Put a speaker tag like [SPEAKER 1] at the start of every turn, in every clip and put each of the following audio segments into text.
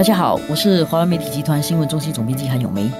[SPEAKER 1] 大家好，我是华文媒体集团新闻中心总编辑韩永梅。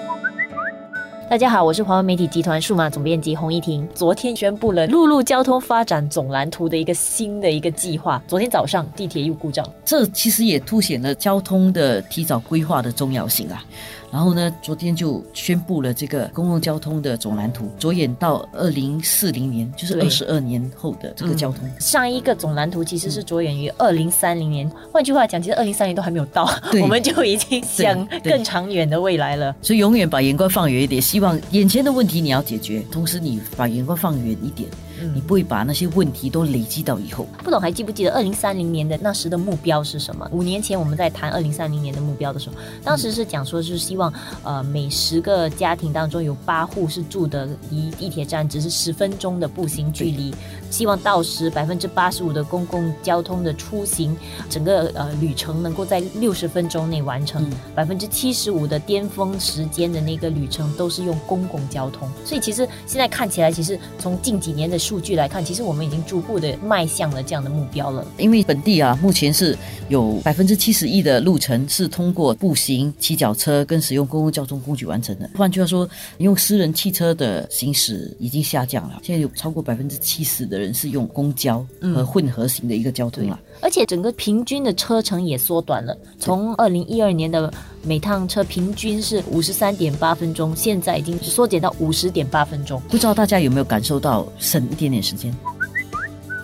[SPEAKER 2] 大家好，我是华文媒体集团数码总编辑洪一婷。昨天宣布了陆路交通发展总蓝图的一个新的一个计划。昨天早上地铁又故障，
[SPEAKER 1] 这其实也凸显了交通的提早规划的重要性啊。然后呢，昨天就宣布了这个公共交通的总蓝图，着眼到二零四零年，就是二十二年后的这个交通。
[SPEAKER 2] 上一个总蓝图其实是着眼于二零三零年，换句话讲，其实二零三零都还没有到，我们就已经想更长远的未来了。
[SPEAKER 1] 所以永远把眼光放远一点，希望眼前的问题你要解决，同时你把眼光放远一点。你不会把那些问题都累积到以后。
[SPEAKER 2] 不懂还记不记得二零三零年的那时的目标是什么？五年前我们在谈二零三零年的目标的时候，当时是讲说是希望呃每十个家庭当中有八户是住的离地铁站只是十分钟的步行距离，希望到时百分之八十五的公共交通的出行整个呃旅程能够在六十分钟内完成，百分之七十五的巅峰时间的那个旅程都是用公共交通。所以其实现在看起来，其实从近几年的。数据来看，其实我们已经逐步的迈向了这样的目标了。
[SPEAKER 1] 因为本地啊，目前是有百分之七十一的路程是通过步行、骑脚车跟使用公共交通工具完成的。换句话说，用私人汽车的行驶已经下降了。现在有超过百分之七十的人是用公交和混合型的一个交通了。
[SPEAKER 2] 而且整个平均的车程也缩短了，从二零一二年的每趟车平均是五十三点八分钟，现在已经缩减到五十点八分钟。
[SPEAKER 1] 不知道大家有没有感受到省？一点点时间。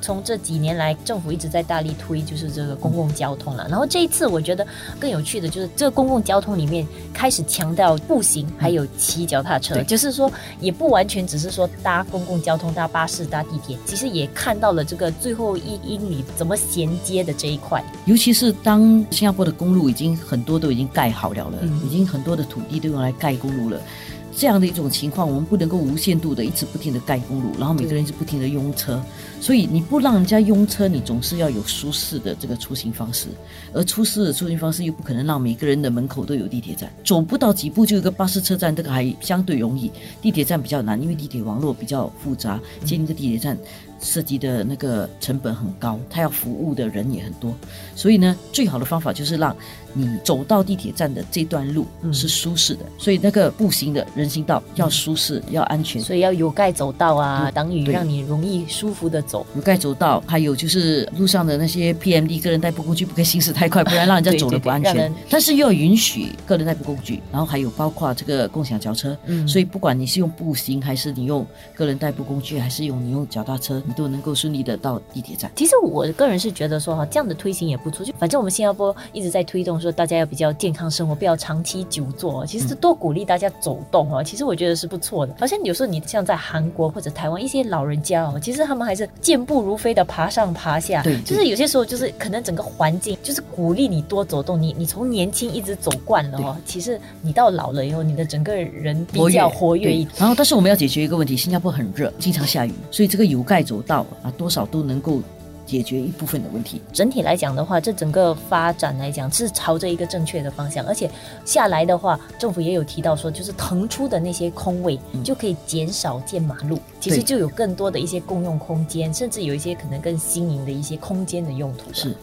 [SPEAKER 2] 从这几年来，政府一直在大力推，就是这个公共交通了。然后这一次，我觉得更有趣的就是，这个公共交通里面开始强调步行，还有骑脚踏车，就是说也不完全只是说搭公共交通、搭巴士、搭地铁，其实也看到了这个最后一英里怎么衔接的这一块。
[SPEAKER 1] 尤其是当新加坡的公路已经很多都已经盖好了了，已经很多的土地都用来盖公路了。这样的一种情况，我们不能够无限度的一直不停的盖公路，然后每个人一直不停的拥车，所以你不让人家拥车，你总是要有舒适的这个出行方式，而舒适的出行方式又不可能让每个人的门口都有地铁站，走不到几步就有个巴士车站，这个还相对容易，地铁站比较难，因为地铁网络比较复杂，建一个地铁站。涉及的那个成本很高，他要服务的人也很多，所以呢，最好的方法就是让你走到地铁站的这段路是舒适的。所以那个步行的人行道要舒适，要安全，
[SPEAKER 2] 所以要有盖走道啊，挡雨，让你容易舒服的走。
[SPEAKER 1] 有盖走道，还有就是路上的那些 PMD 个人代步工具不可以行驶太快，不然让人家走的不安全。但是又要允许个人代步工具，然后还有包括这个共享轿车。嗯，所以不管你是用步行，还是你用个人代步工具，还是用你用脚踏车。你都能够顺利的到地铁站。
[SPEAKER 2] 其实我个人是觉得说哈，这样的推行也不错。就反正我们新加坡一直在推动说，大家要比较健康生活，不要长期久坐。其实多鼓励大家走动哈，其实我觉得是不错的。好像有时候你像在韩国或者台湾一些老人家哦，其实他们还是健步如飞的爬上爬下。
[SPEAKER 1] 对，
[SPEAKER 2] 就是有些时候就是可能整个环境就是鼓励你多走动。你你从年轻一直走惯了哦，其实你到老了以后，你的整个人比较活跃一点。
[SPEAKER 1] 然后，但是我们要解决一个问题，新加坡很热，经常下雨，所以这个有盖走道。啊，多少都能够解决一部分的问题。
[SPEAKER 2] 整体来讲的话，这整个发展来讲是朝着一个正确的方向。而且下来的话，政府也有提到说，就是腾出的那些空位就可以减少建马路，其实就有更多的一些共用空间，甚至有一些可能更新颖的一些空间的用途。
[SPEAKER 1] 是。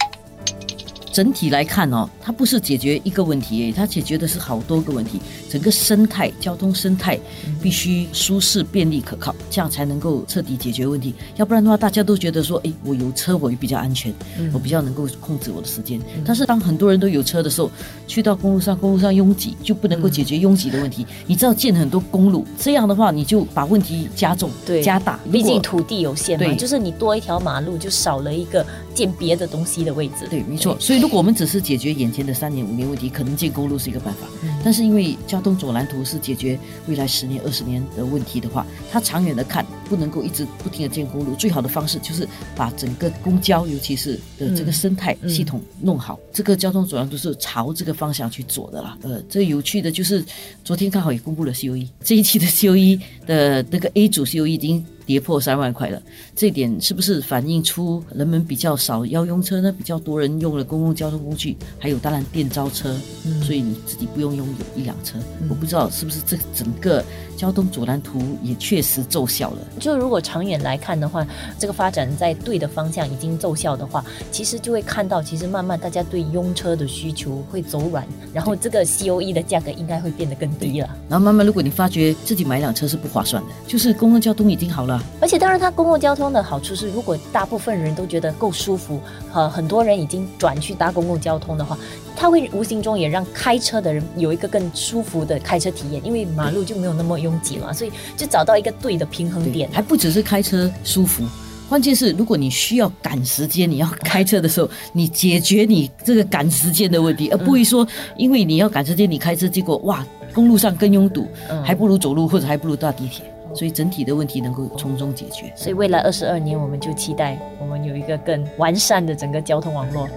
[SPEAKER 1] 整体来看哦，它不是解决一个问题，它解决的是好多个问题。整个生态交通生态必须舒适、便利、可靠，这样才能够彻底解决问题。要不然的话，大家都觉得说，哎，我有车，我也比较安全，我比较能够控制我的时间。但是当很多人都有车的时候，去到公路上，公路上拥挤，就不能够解决拥挤的问题。你知道建很多公路，这样的话，你就把问题加重、加大。
[SPEAKER 2] 毕竟土地有限嘛，就是你多一条马路，就少了一个建别的东西的位置。
[SPEAKER 1] 对，没错。所以。如果我们只是解决眼前的三年五年问题，可能建公路是一个办法。但是因为交通总蓝图是解决未来十年二十年的问题的话，它长远的看，不能够一直不停的建公路。最好的方式就是把整个公交，尤其是的这个生态系统弄好。这个交通总蓝图是朝这个方向去做的啦。呃，这有趣的就是昨天刚好也公布了 C O E 这一期的 C O E 的那个 A 组 C O E 已经跌破三万块了。这点是不是反映出人们比较少要用车呢？比较多人用了公共交通工具，还有当然电召车，所以你自己不用拥有一辆车。我不知道是不是这整个交通阻拦图也确实奏效了。
[SPEAKER 2] 就如果长远来看的话，这个发展在对的方向已经奏效的话，其实就会看到，其实慢慢大家对拥车的需求会走软，然后这个 C O E 的价格应该会变得更低了。
[SPEAKER 1] 然后慢慢，如果你发觉自己买辆车是不划算的，就是公共交通已经好了。
[SPEAKER 2] 而且当然，它公共交通的好处是，如果大部分人都觉得够舒服，呃，很多人已经转去搭公共交通的话，它会无形中也让开车的人有一个更舒服的开车体验，因为马路就没有那么拥挤嘛，所以就找到一个对的平衡点。
[SPEAKER 1] 还不只是开车舒服，关键是如果你需要赶时间，你要开车的时候，你解决你这个赶时间的问题，而不会说因为你要赶时间，你开车结果哇，公路上更拥堵，还不如走路或者还不如搭地铁。所以整体的问题能够从中解决。
[SPEAKER 2] 所以未来二十二年，我们就期待我们有一个更完善的整个交通网络。